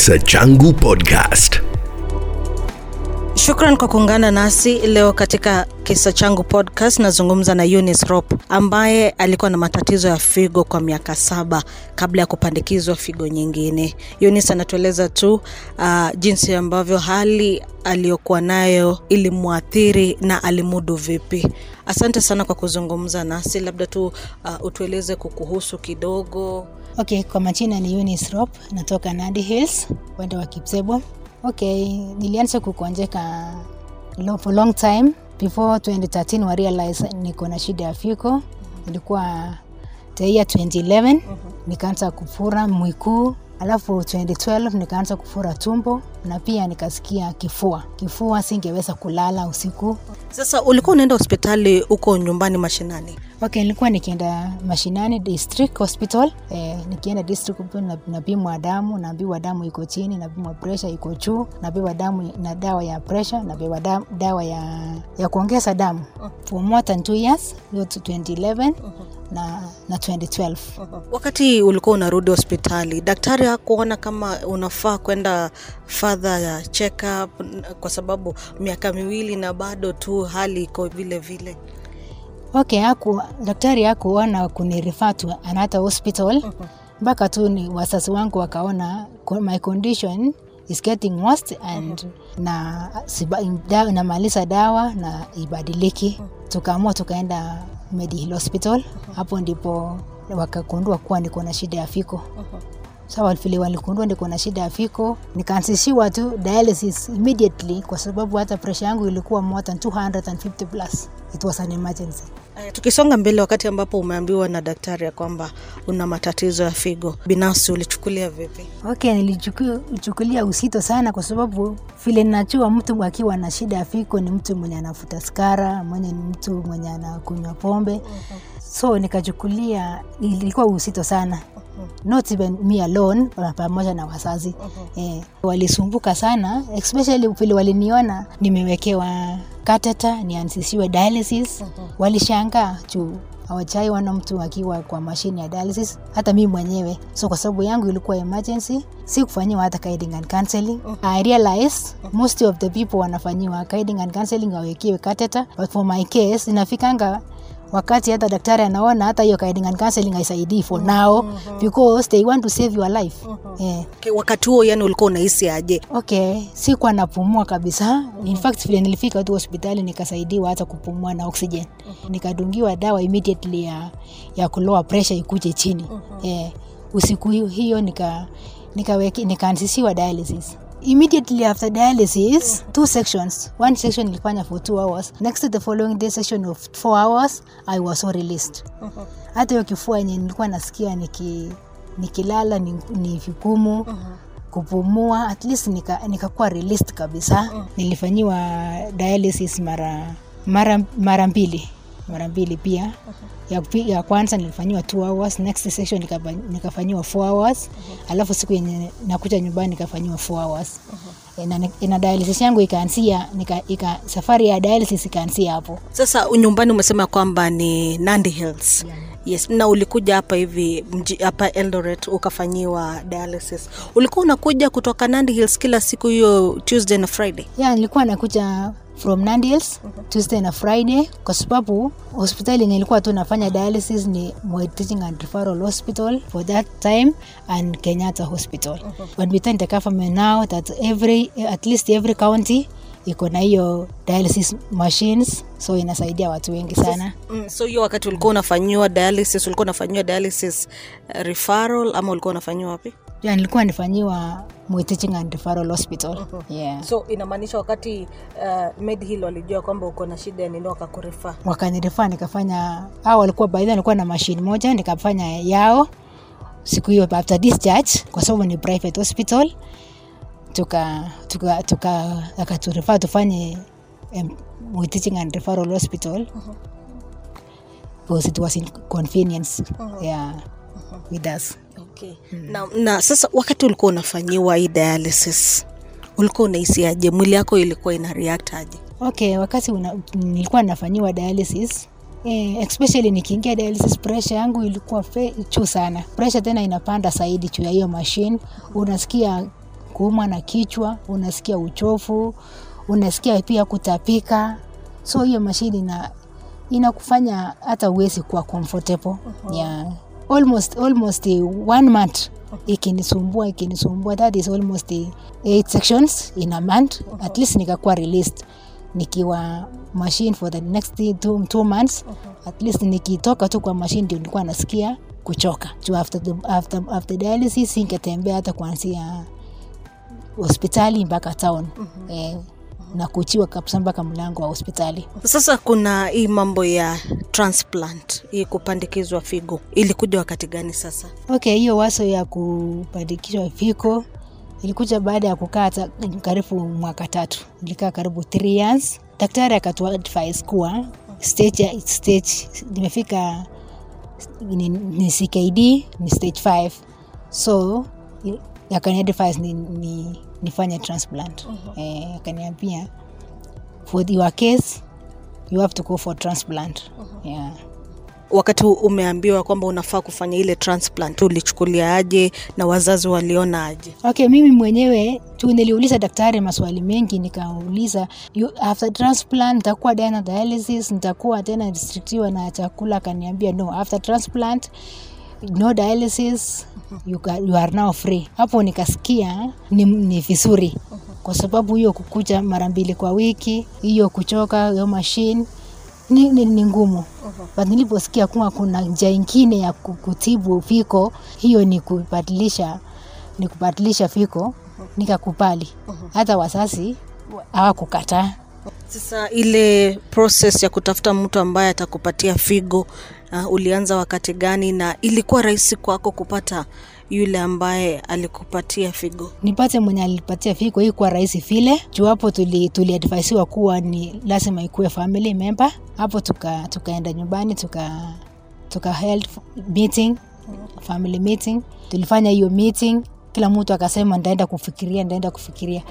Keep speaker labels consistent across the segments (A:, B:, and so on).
A: Kisa Changu Podcast.
B: Shukran kwa kuungana nasi leo katika kisa changu podcast. Nazungumza na Eunice Rop ambaye alikuwa na matatizo ya figo kwa miaka saba kabla ya kupandikizwa figo nyingine. Eunice anatueleza tu uh, jinsi ambavyo hali aliyokuwa nayo ilimwathiri na alimudu vipi. Asante sana kwa kuzungumza nasi, labda tu uh, utueleze kukuhusu kidogo.
C: Okay, kwa majina ni Eunice Rop, natoka Nandi Hills, upande wa Kipsebo. Okay, nilianza kukonjeka for long time. Before 2013 wa realize niko na shida ya figo. Ilikuwa the year 2011 nikaanza kufura mwikuu, alafu 2012 nikaanza kufura tumbo na pia nikasikia kifua. Kifua singeweza kulala usiku.
B: Sasa ulikuwa unaenda hospitali huko nyumbani mashinani?
C: Okay, nilikuwa nikienda mashinani district hospital eh, nikienda district napimwa damu, naambiwa damu iko chini, napimwa pressure iko juu, napewa damu na dawa ya pressure, napewa da, dawa ya, ya kuongeza damu for more than two years, hiyo tu 2011 na, na 2012.
B: Wakati ulikuwa unarudi hospitali, daktari hakuona kama unafaa kwenda further ya check up, kwa sababu miaka miwili na bado tu hali iko vile vile.
C: Okay, haku, daktari hakuona kunirifaa another hospital mpaka tu ni wazazi wangu wakaona my condition is getting worse and na siba, da, namaliza dawa na ibadiliki. Tukaamua tukaenda Medihill hospital. Hapo ndipo wakagundua kuwa niko na shida ya fiko sawa vile waligundua niko na shida ya fiko. Nikaanzishiwa tu dialysis immediately kwa sababu hata pressure yangu ilikuwa more than 250 plus. It was an emergency.
B: Eh, Tukisonga mbele, wakati ambapo umeambiwa na daktari ya kwamba una matatizo ya figo, binafsi ulichukulia vipi?
C: Okay, nilichukulia uzito sana kwa sababu vile ninajua mtu akiwa na shida ya figo ni mtu mwenye anafuta sigara, mwenye ni mtu mwenye anakunywa pombe. So nikachukulia, ilikuwa uzito sana not even me alone pa- pamoja na wazazi. Eh, walisumbuka sana especially vile waliniona nimewekewa kateta nianzishiwe dialysis. Walishangaa juu hawachai wana mtu akiwa kwa mashine ya dialysis hata mi mwenyewe. So kwa sababu yangu ilikuwa emergency si kufanyiwa hata guiding and counseling. I realize most of the people wanafanyiwa guiding and counseling wawekiwe catheter but for my case inafikanga wakati hata daktari anaona hata hiyo guiding and counseling haisaidii for now because they want to save your life. Yeah.
B: Okay, wakati huo yani ulikuwa unahisi aje?
C: okay sikuwa napumua kabisa. In fact vile nilifika tu hospitali nikasaidiwa hata kupumua na oxygen. Nikadungiwa dawa immediately ya, ya kuloa pressure ikuje chini. Yeah. usiku hiyo, hiyo nika dialysis mm dialysis immediately after dialysis two sections. One section ilifanya for two hours. Next the following day section of four hours i was released. Hata hiyo kifua yenye nilikuwa nasikia niki nikilala ni, ni vigumu kupumua at least nika- released kabisa. Nilifanyiwa dialysis mara mara mara mbili mara mbili pia ya, pi- ya kwanza nilifanyiwa two hours next session nikafanyiwa four hours alafu siku yenye nakuja nyumbani nikafanyiwa four hours na, na dialysis yangu ikaanzia nika, ika, safari ya dialysis ikaanzia hapo
B: Sasa nyumbani umesema kwamba ni Nandi Hills. Yes, na ulikuja hapa hivi hapa Eldoret ukafanyiwa dialysis. Ulikuwa unakuja kutoka Nandi Hills kila siku hiyo Tuesday na Friday?
C: ya nilikuwa nakuja from Nandils Tuesday na Friday kwa sababu hospitali nilikuwa tu nafanya dialysis ni Moi Teaching and Referral Hospital for that time and Kenyatta Hospital. But we thank the government now that every at least every county iko na hiyo dialysis machines so inasaidia watu wengi sana.
B: Mm, so hiyo wakati ulikuwa unafanyiwa dialysis, ulikuwa unafanyiwa dialysis uh, referral ama ulikuwa unafanyiwa wapi?
C: Ya, nilikuwa nifanyiwa Moi Teaching and Referral Hospital. Yeah.
B: So inamaanisha wakati uh, Medhill walijua kwamba uko na shida nini wakakurifaa.
C: wakanirifaa nikafanya au walikuwa baidha nilikuwa na mashine moja nikafanya yao siku hiyo after discharge kwa sababu ni private hospital. Tuka tuka tufanye um, Moi teaching and referral hospital. Because it was inconvenience yeah with us
B: Okay. Na, na sasa wakati ulikuwa unafanyiwa hii dialysis ulikuwa unahisiaje? Mwili yako ilikuwa ina react aje?
C: okay wakati una, nilikuwa nafanyiwa dialysis eh, especially nikiingia dialysis pressure yangu ilikuwa fe- juu sana pressure tena inapanda zaidi juu ya hiyo mashine unasikia kuumwa na kichwa unasikia uchofu unasikia pia kutapika so hiyo mashini ina inakufanya hata uwezi kuwa comfortable yeah. Almost almost one month. Ikinisumbua ikinisumbua. That is almost eight sections in a month. At least nikakuwa released nikiwa machine for the next two, two months. At least nikitoka tu kwa machine ndio nilikuwa nasikia kuchoka. Juu after, the, after, after dialysis ingetembea hata kuanzia hospitali mpaka town. Eh, na kuchiwa kabisa mpaka mlango wa hospitali.
B: Sasa kuna hii mambo ya transplant, hii kupandikizwa figo, ilikuja wakati gani sasa?
C: okay hiyo waso ya kupandikishwa figo ilikuja baada ya kukaa karibu mwaka tatu. Nilikaa karibu 3 years. Daktari akatuadvise kuwa stage, stage nimefika ni, ni ckd ni stage 5 so akaniadvise ni, ni, nifanye transplant. Eh, akaniambia for your case you have to go for transplant. Yeah.
B: Wakati umeambiwa kwamba unafaa kufanya ile transplant, ulichukuliaaje na wazazi waliona aje?
C: okay mimi mwenyewe tu niliuliza daktari maswali mengi nikauliza "You- after transplant nitakuwa tena dialysis nitakuwa tena restrictiwa na chakula? Akaniambia no after transplant no dialysis you, you are now free. Hapo nikasikia ni, ni vizuri. Kwa sababu hiyo kukuja mara mbili kwa wiki hiyo kuchoka hiyo mashine ni, ni, ni ngumu. But niliposikia kuwa kuna njia ingine ya kutibu fiko hiyo ni kubadilisha ni kubadilisha fiko nikakubali. Hata wasasi hawakukataa.
B: Sasa ile process ya kutafuta mtu ambaye atakupatia figo uh, ulianza wakati gani na ilikuwa rahisi kwako kupata yule ambaye alikupatia figo?
C: nipate mwenye alipatia figo hii kwa rahisi vile. Juu hapo tuli, kuwa ni lazima ikuwe family member. Hapo tuka tukaenda nyumbani tuka tuka held meeting family meeting. Tulifanya hiyo meeting. Kila mtu akasema ndaenda kufikiria ndaenda kufikiria.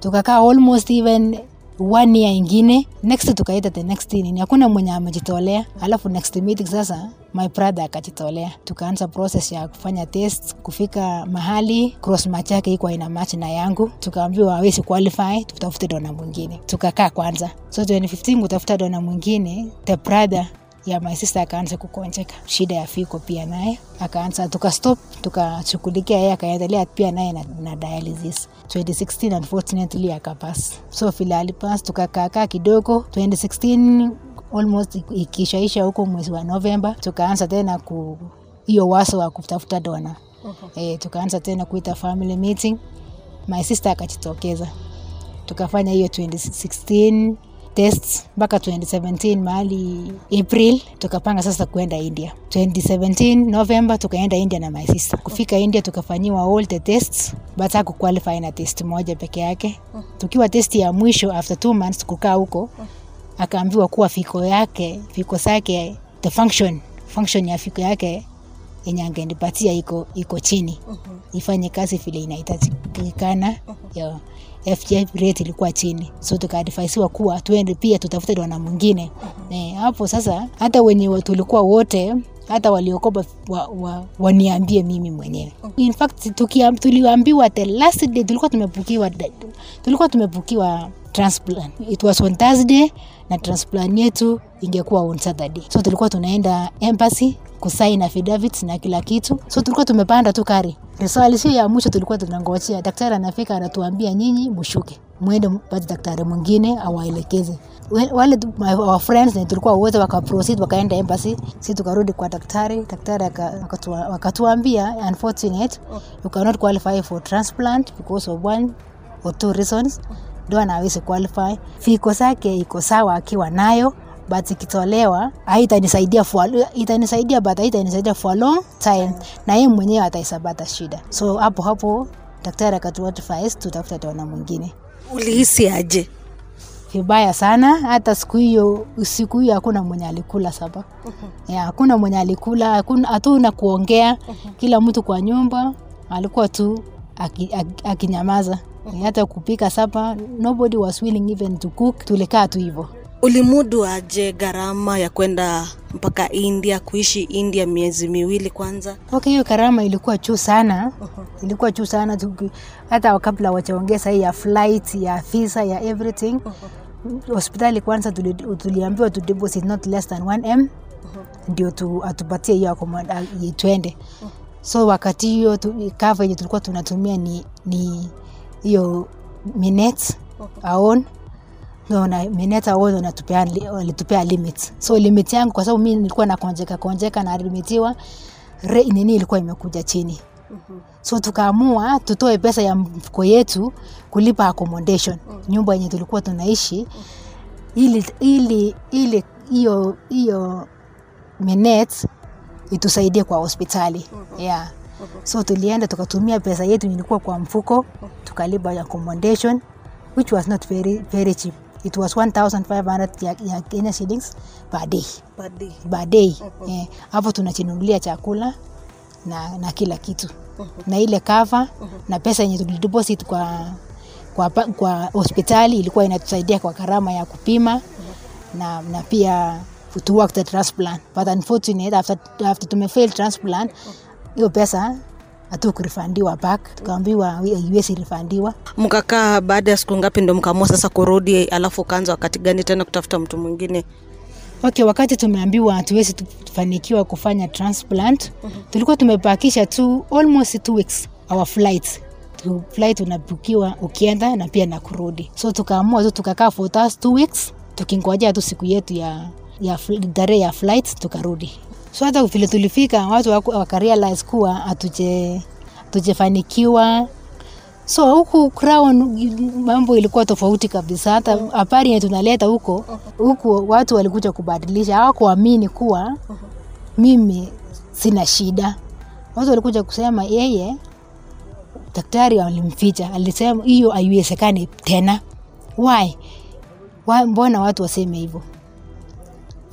C: Tukakaa almost even one year ingine next tukaita the next nini hakuna mwenye amejitolea. Alafu next meeting sasa my brother akajitolea. Tukaanza process ya kufanya test kufika mahali cross match yake iko ina match na yangu. Tukaambiwa hawezi qualify tutafute dona mwingine. Tukakaa kwanza. So 2015 kutafuta dona mwingine the brother ya my sister akaanza kukonjeka shida ya fiko pia naye. Akaanza tukastop tukashughulikia yeye akaendelea pia naye na, na dialysis. 2016 unfortunately akapas so vile tukakaakaa kidogo. 2016 almost ikishaisha huko mwezi wa novemba tukaanza tena ku hiyo waso wa kutafuta dona uh-huh. e, tukaanza tena kuita family meeting. My sister akajitokeza. Tukafanya hiyo 2016 tests mpaka 2017 mahali april tukapanga sasa kuenda india. 2017 november tukaenda india na my sister. Kufika india tukafanyiwa all the tests but hakuqualify na test moja peke yake. Tukiwa test ya mwisho after two months kukaa huko akaambiwa kuwa fiko yake fiko zake the function function ya fiko yake yenye angenipatia iko iko chini. Ifanye kazi vile inahitajikana. Uh-huh. Rate ilikuwa chini. So tukaadvaisiwa kuwa tuende pia tutafute dona mwingine. Uh-huh. hapo sasa hata wenye tulikuwa wote hata waliokopa wa, wa, waniambie mimi mwenyewe. In fact tukia- tuliambiwa the last day tulikuwa tumebukiwa tulikuwa tumebukiwa transplant it was on thursday na transplant yetu ingekuwa on saturday. So tulikuwa tunaenda embassy kusain affidavits na kila kitu. So tulikuwa tumepanda tu kari. Risalisio ya mwisho tulikuwa tunangojea. Daktari anafika anatuambia nyinyi mshuke mwende mpate daktari mwingine awaelekeze. Wale- our friends na tulikuwa wote wakaproceed wakaenda embassy. Sisi tukarudi kwa daktari. Daktari aka- wakatuambia unfortunate you cannot qualify for transplant because of one or two reasons. Ndo anawezi qualify. Fiko zake iko sawa akiwa nayo but ikitolewa haitanisaidia for itanisaidia but haitanisaidia for a long time. Na yeye mwenyewe ataisabata shida. So hapo hapo daktari akatuadvise tutafute tena mwingine.
B: Ulihisi aje?
C: vibaya sana. Hata siku hiyo siku hiyo hakuna mwenye alikula saba. Hakuna mwenye alikula hatuna kuongea. Kila mtu kwa nyumba alikuwa tu aki- aki- hata kupika sapa nobody was willing even to cook. Tulikaa tu hivyo
B: ulimudu aje gharama ya kwenda mpaka india kuishi india miezi miwili kwanza?
C: Okay hiyo gharama ilikuwa juu sana. Ilikuwa juu sana tuki- hata kabla wachaongeza hii ya flight ya visa ya everything. Hospitali kwanza tuli- tuliambiwa tu deposit not less than 1m ndio tu, atupatie hiyo accommod- uh-huh. so wakati hiyo tu- cover yenye tulikuwa tunatumia ni ni hiyo minutes aon no, minutes aon wanatupea li- walitupea limit so limit yangu kwa sababu mimi nilikuwa nakonjeka konjeka na limitiwa re, nini ilikuwa imekuja chini. So tukaamua tutoe pesa ya mfuko yetu kulipa accommodation nyumba yenye tulikuwa tunaishi. Ili ili ili hiyo hiyo minutes itusaidie kwa hospitali. Yeah. so tulienda tukatumia pesa yetu ilikuwa kwa mfuko tukalipa accommodation which was not very, very cheap it was 1500 ya, ya Kenya shillings per day. Per day. Eh, hapo tunachinunulia chakula na, na kila kitu. Na ile kava na pesa yenye tulideposit kwa kwa, kwa hospitali ilikuwa inatusaidia kwa gharama ya kupima na, na pia to work the transplant. But unfortunate after, after tumefail transplant hiyo pesa hatukurifandiwa back tukaambiwa iwezi rifandiwa
B: mkakaa baada ya siku ngapi ndo mkaamua sasa kurudi alafu ukaanza wakati gani tena kutafuta mtu mwingine?
C: Okay wakati tumeambiwa hatuwezi tufanikiwa kufanya transplant mm-hmm. tulikuwa tumepakisha tu almost two weeks our flight Tu- flight unabukiwa ukienda na pia na kurudi. So tukaamua tu tukakaa for two weeks tukingojea tu siku yetu ya ya tarehe ya flight tukarudi so hata vile tulifika watu wakarealize kuwa hatuje hatujafanikiwa so huku crown mambo ilikuwa tofauti kabisa. Hata habari yenye tunaleta huko huku watu walikuja kubadilisha. Hawakuamini kuwa mimi sina shida. Watu walikuja kusema yeye daktari alimficha. Alisema hiyo haiwezekani tena. Why? why mbona watu waseme hivyo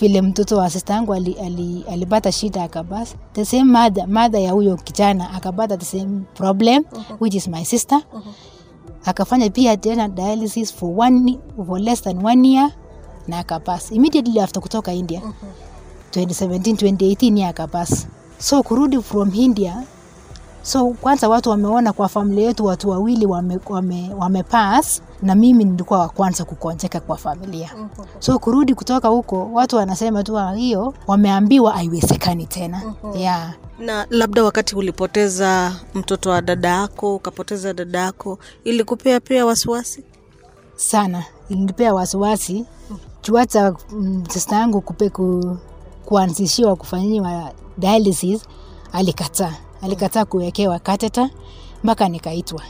C: vile mtoto wa sista yangu ali, ali, alipata shida akabas the same mother, mother ya huyo kijana akapata the same problem which is my sister. Akafanya pia tena dialysis for, one, for less than one year na akapas immediately after kutoka india 2017 2018 ye akapas so kurudi from india so kwanza watu wameona kwa familia yetu watu wawili wame, wame, wamepass na mimi nilikuwa wa kwanza kukonjeka kwa familia. So kurudi kutoka huko watu wanasema tu "Ah, hiyo wameambiwa haiwezekani tena. Yeah.
B: na labda wakati ulipoteza mtoto wa dada yako ukapoteza dada yako ilikupea pia wasiwasi?
C: Sana. Ilinipea wasiwasi. Juu hata mm, sista yangu kupe ku, kuanzishiwa kufanyiwa dialysis alikataa alikataa kuwekewa kateta mpaka nikaitwa.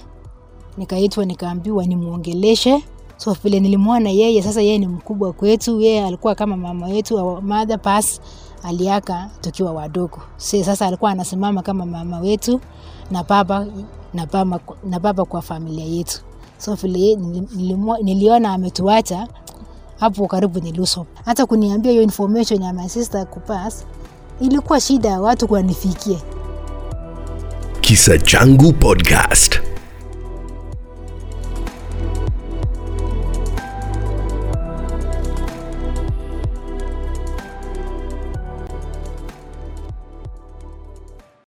C: Nikaitwa nikaambiwa nimwongeleshe. So vile nilimwona yeye sasa yeye ni mkubwa kwetu. Yeye alikuwa kama mama yetu mother pass. Aliaka tukiwa wadogo. Si sasa alikuwa anasimama kama mama wetu na baba na baba, na baba kwa familia yetu. So vile niliona ametuacha hapo karibu ni luso. hata kuniambia hiyo information ya my sister kupass ilikuwa shida watu kuanifikie
A: Kisa Changu Podcast.